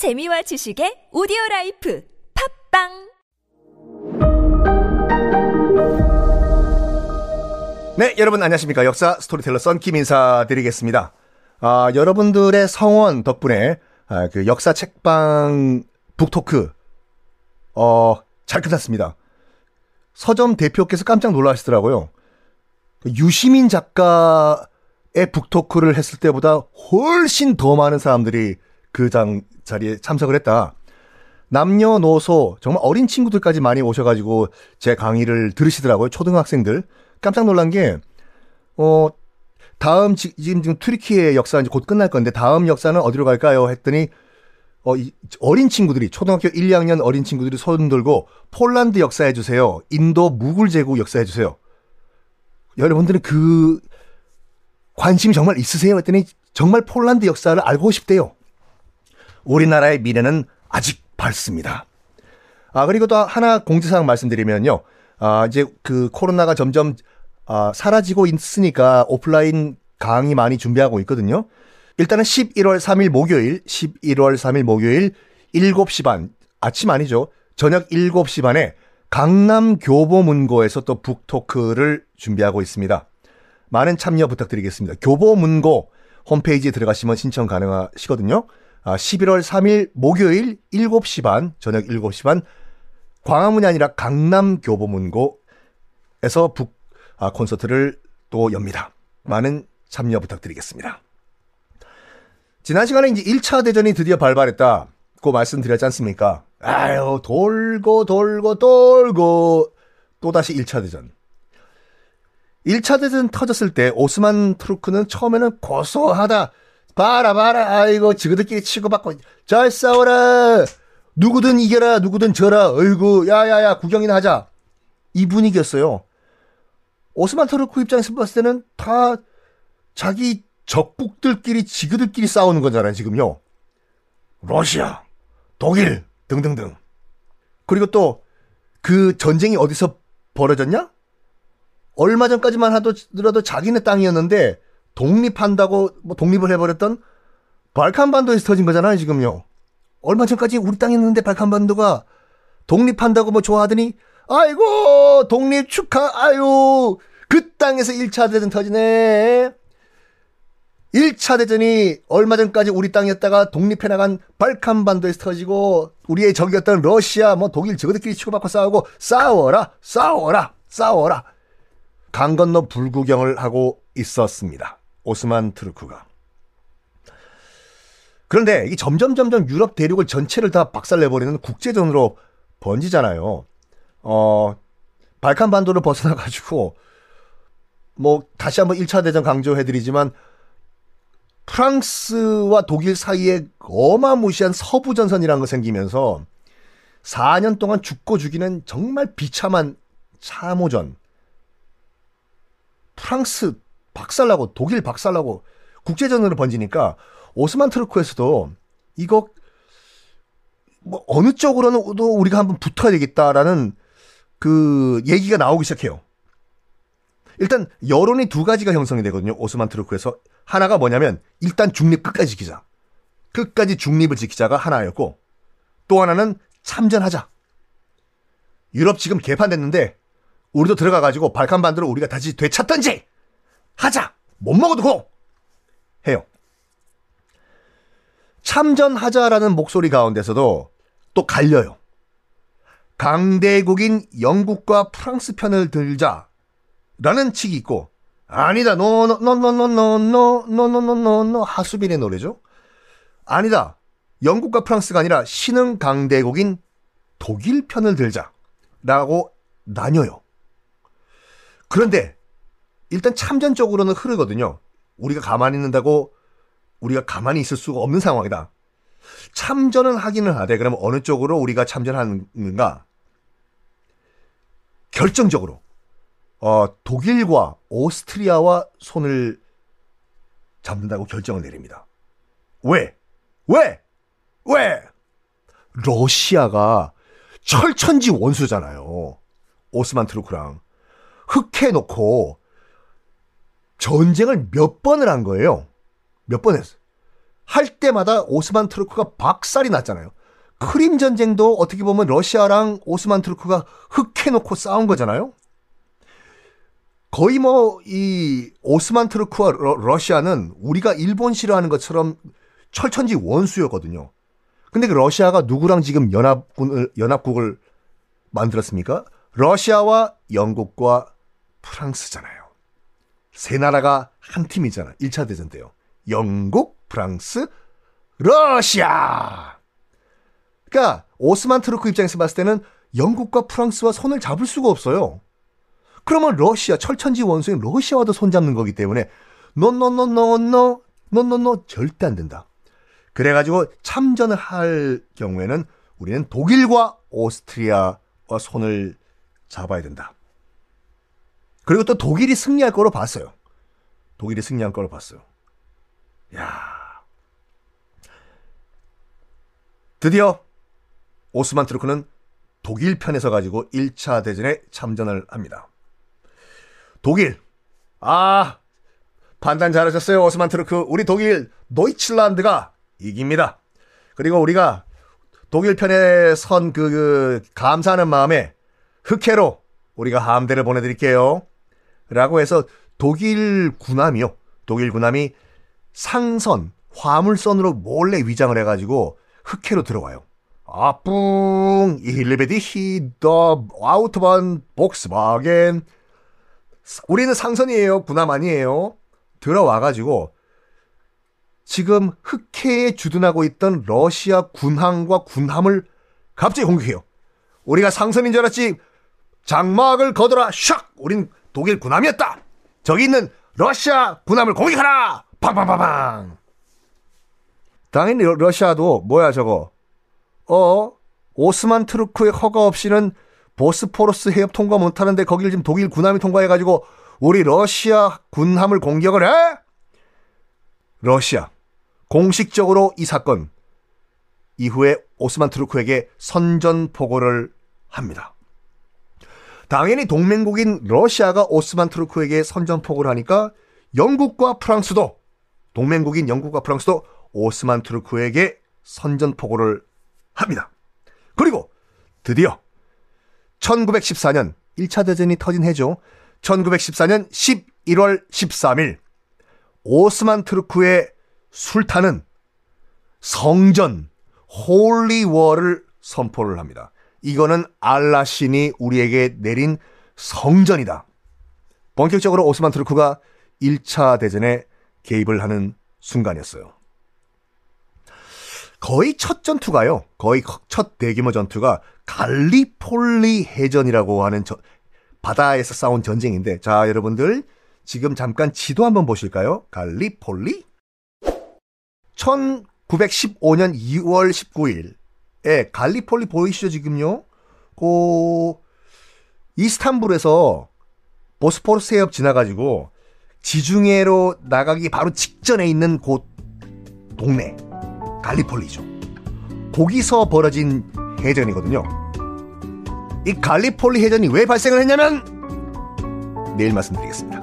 재미와 지식의 오디오 라이프 팟빵 네, 여러분 안녕하십니까. 역사 스토리텔러 썬킴 인사드리겠습니다. 아, 여러분들의 성원 덕분에 아, 그 역사 책방 북토크 어, 잘 끝났습니다. 서점 대표께서 깜짝 놀라시더라고요. 그 유시민 작가의 북토크를 했을 때보다 훨씬 더 많은 사람들이 그 장, 자리에 참석을 했다. 남녀노소 정말 어린 친구들까지 많이 오셔가지고 제 강의를 들으시더라고요. 초등학생들. 깜짝 놀란 게, 어, 다음, 지, 지금, 지금 튀르키의 역사 이제 곧 끝날 건데, 다음 역사는 어디로 갈까요? 했더니, 어, 이, 어린 친구들이, 초등학교 1, 2학년 어린 친구들이 손 들고, 폴란드 역사해 주세요. 인도 무굴 제국 역사해 주세요. 여러분들은 그, 관심이 정말 있으세요? 했더니, 정말 폴란드 역사를 알고 싶대요. 우리나라의 미래는 아직 밝습니다. 아, 그리고 또 하나 공지사항 말씀드리면요. 아, 이제 그 코로나가 점점 아, 사라지고 있으니까 오프라인 강의 많이 준비하고 있거든요. 일단은 11월 3일 목요일, 11월 3일 목요일 7시 반, 아침 아니죠. 저녁 7시 반에 강남 교보문고에서 또 북토크를 준비하고 있습니다. 많은 참여 부탁드리겠습니다. 교보문고 홈페이지에 들어가시면 신청 가능하시거든요. 아, 11월 3일 목요일 7시 반, 저녁 7시 반, 광화문이 아니라 강남 교보문고에서 북 아, 콘서트를 또 엽니다. 많은 참여 부탁드리겠습니다. 지난 시간에 이제 1차 대전이 드디어 발발했다고 말씀드렸지 않습니까? 아유, 돌고 돌고 돌고 또다시 1차 대전. 1차 대전 터졌을 때 오스만 트루크는 처음에는 고소하다. 봐라 봐라 아이고 지그들끼리 치고받고 잘 싸워라. 누구든 이겨라 누구든 져라. 어이구 야야야 구경이나 하자. 이 분위기였어요. 오스만 트루크 입장에서 봤을 때는 다 자기 적국들끼리 지그들끼리 싸우는 거잖아요, 지금요. 러시아, 독일 등등등. 그리고 또 그 전쟁이 어디서 벌어졌냐? 얼마 전까지만 하더라도 자기네 땅이었는데 독립한다고 뭐 독립을 해버렸던 발칸반도에서 터진 거잖아요, 지금요. 얼마 전까지 우리 땅이었는데 발칸반도가 독립한다고 뭐 좋아하더니 아이고 독립 축하 아유 그 땅에서 1차 대전 터지네. 1차 대전이 얼마 전까지 우리 땅이었다가 독립해 나간 발칸반도에서 터지고 우리의 적이었던 러시아 뭐 독일 저들끼리 치고받고 싸우고 싸워라 싸워라 싸워라 강 건너 불구경을 하고 있었습니다. 오스만 트루크가. 그런데 이 점점 점점 유럽 대륙을 전체를 다 박살내버리는 국제전으로 번지잖아요. 어, 발칸 반도를 벗어나가지고, 뭐, 다시 한번 1차 대전 강조해드리지만, 프랑스와 독일 사이에 어마무시한 서부 전선이라는 거 생기면서, 4년 동안 죽고 죽이는 정말 비참한 참호전. 프랑스 박살나고 독일 박살나고 국제전으로 번지니까 오스만 트루크에서도 이거 뭐 어느 쪽으로는도 우리가 한번 붙어야 되겠다라는 그 얘기가 나오기 시작해요. 일단 여론이 두 가지가 형성이 되거든요. 오스만 트루크에서 하나가 뭐냐면 일단 중립 끝까지 지키자. 끝까지 중립을 지키자가 하나였고 또 하나는 참전하자. 유럽 지금 개판됐는데 우리도 들어가 가지고 발칸 반도를 우리가 다시 되찾던지 하자. 못 먹어도 고 해요. 참전하자라는 목소리 가운데서도 또 갈려요. 강대국인 영국과 프랑스 편을 들자라는 측이 있고 아니다 노노노노노노노노노노노 하수빈의 노래죠. 아니다 영국과 프랑스가 아니라 신흥 강대국인 독일 편을 들자라고 나뉘어요. 그런데 일단 참전 쪽으로는 흐르거든요. 우리가 가만히 있는다고 우리가 가만히 있을 수가 없는 상황이다. 참전은 하기는 하되 그러면 어느 쪽으로 우리가 참전하는가? 결정적으로 어, 독일과 오스트리아와 손을 잡는다고 결정을 내립니다. 왜? 왜? 왜? 러시아가 철천지 원수잖아요. 오스만 트루크랑 흑해놓고 전쟁을 몇 번을 한 거예요. 몇 번 했어. 할 때마다 오스만 트루크가 박살이 났잖아요. 크림 전쟁도 어떻게 보면 러시아랑 오스만 트루크가 흑해 놓고 싸운 거잖아요. 거의 뭐 이 오스만 트루크와 러시아는 우리가 일본 싫어하는 것처럼 철천지 원수였거든요. 근데 그 러시아가 누구랑 지금 연합군을 연합국을 만들었습니까? 러시아와 영국과 프랑스잖아요. 세 나라가 한 팀이잖아. 1차 대전 때요. 영국, 프랑스, 러시아. 그러니까 오스만 트루크 입장에서 봤을 때는 영국과 프랑스와 손을 잡을 수가 없어요. 그러면 러시아 철천지 원수인 러시아와도 손잡는 거기 때문에 노노노노노 노노노 절대 안 된다. 그래가지고 참전을 할 경우에는 우리는 독일과 오스트리아와 손을 잡아야 된다. 그리고 또 독일이 승리할 거로 봤어요. 독일이 승리할 거로 봤어요. 야. 드디어 오스만 트루크는 독일 편에서 가지고 1차 대전에 참전을 합니다. 독일. 아, 판단 잘하셨어요, 오스만 트루크. 우리 독일 도이칠란드가 이깁니다. 그리고 우리가 독일 편에 선 그 그 감사하는 마음에 흑해로 우리가 함대를 보내드릴게요. 라고 해서 독일 군함이요. 독일 군함이 상선, 화물선으로 몰래 위장을 해가지고 흑해로 들어와요. 아뿡, 일베디 히더, 아우토반, 복스바겐. 우리는 상선이에요. 군함 아니에요. 들어와가지고 지금 흑해에 주둔하고 있던 러시아 군함과 군함을 갑자기 공격해요. 우리가 상선인 줄 알았지. 장막을 거둬라. 샥! 우린 독일 군함이었다. 저기 있는 러시아 군함을 공격하라. 팡팡팡팡. 당연히 러시아도 뭐야 저거. 어? 오스만 트루크의 허가 없이는 보스포러스 해협 통과 못하는데 거기를 지금 독일 군함이 통과해가지고 우리 러시아 군함을 공격을 해? 러시아 공식적으로 이 사건 이후에 오스만 트루크에게 선전 포고를 합니다. 당연히 동맹국인 러시아가 오스만 트루크에게 선전포고를 하니까 영국과 프랑스도 동맹국인 영국과 프랑스도 오스만 트루크에게 선전포고를 합니다. 그리고 드디어 1914년 1차 대전이 터진 해죠. 1914년 11월 13일 오스만 트루크의 술탄은 성전 holy war를 선포를 합니다. 이거는 알라 신이 우리에게 내린 성전이다. 본격적으로 오스만 트루크가 1차 대전에 개입을 하는 순간이었어요. 거의 첫 전투가요. 거의 첫 대규모 전투가 갈리폴리 해전이라고 하는 저, 바다에서 싸운 전쟁인데 자 여러분들 지금 잠깐 지도 한번 보실까요? 갈리폴리 1915년 2월 19일 예, 갈리폴리 보이시죠, 지금요? 그, 이스탄불에서 보스포르스 해협 지나가지고 지중해로 나가기 바로 직전에 있는 곳 동네 갈리폴리죠. 거기서 벌어진 해전이거든요. 이 갈리폴리 해전이 왜 발생을 했냐면 내일 말씀드리겠습니다.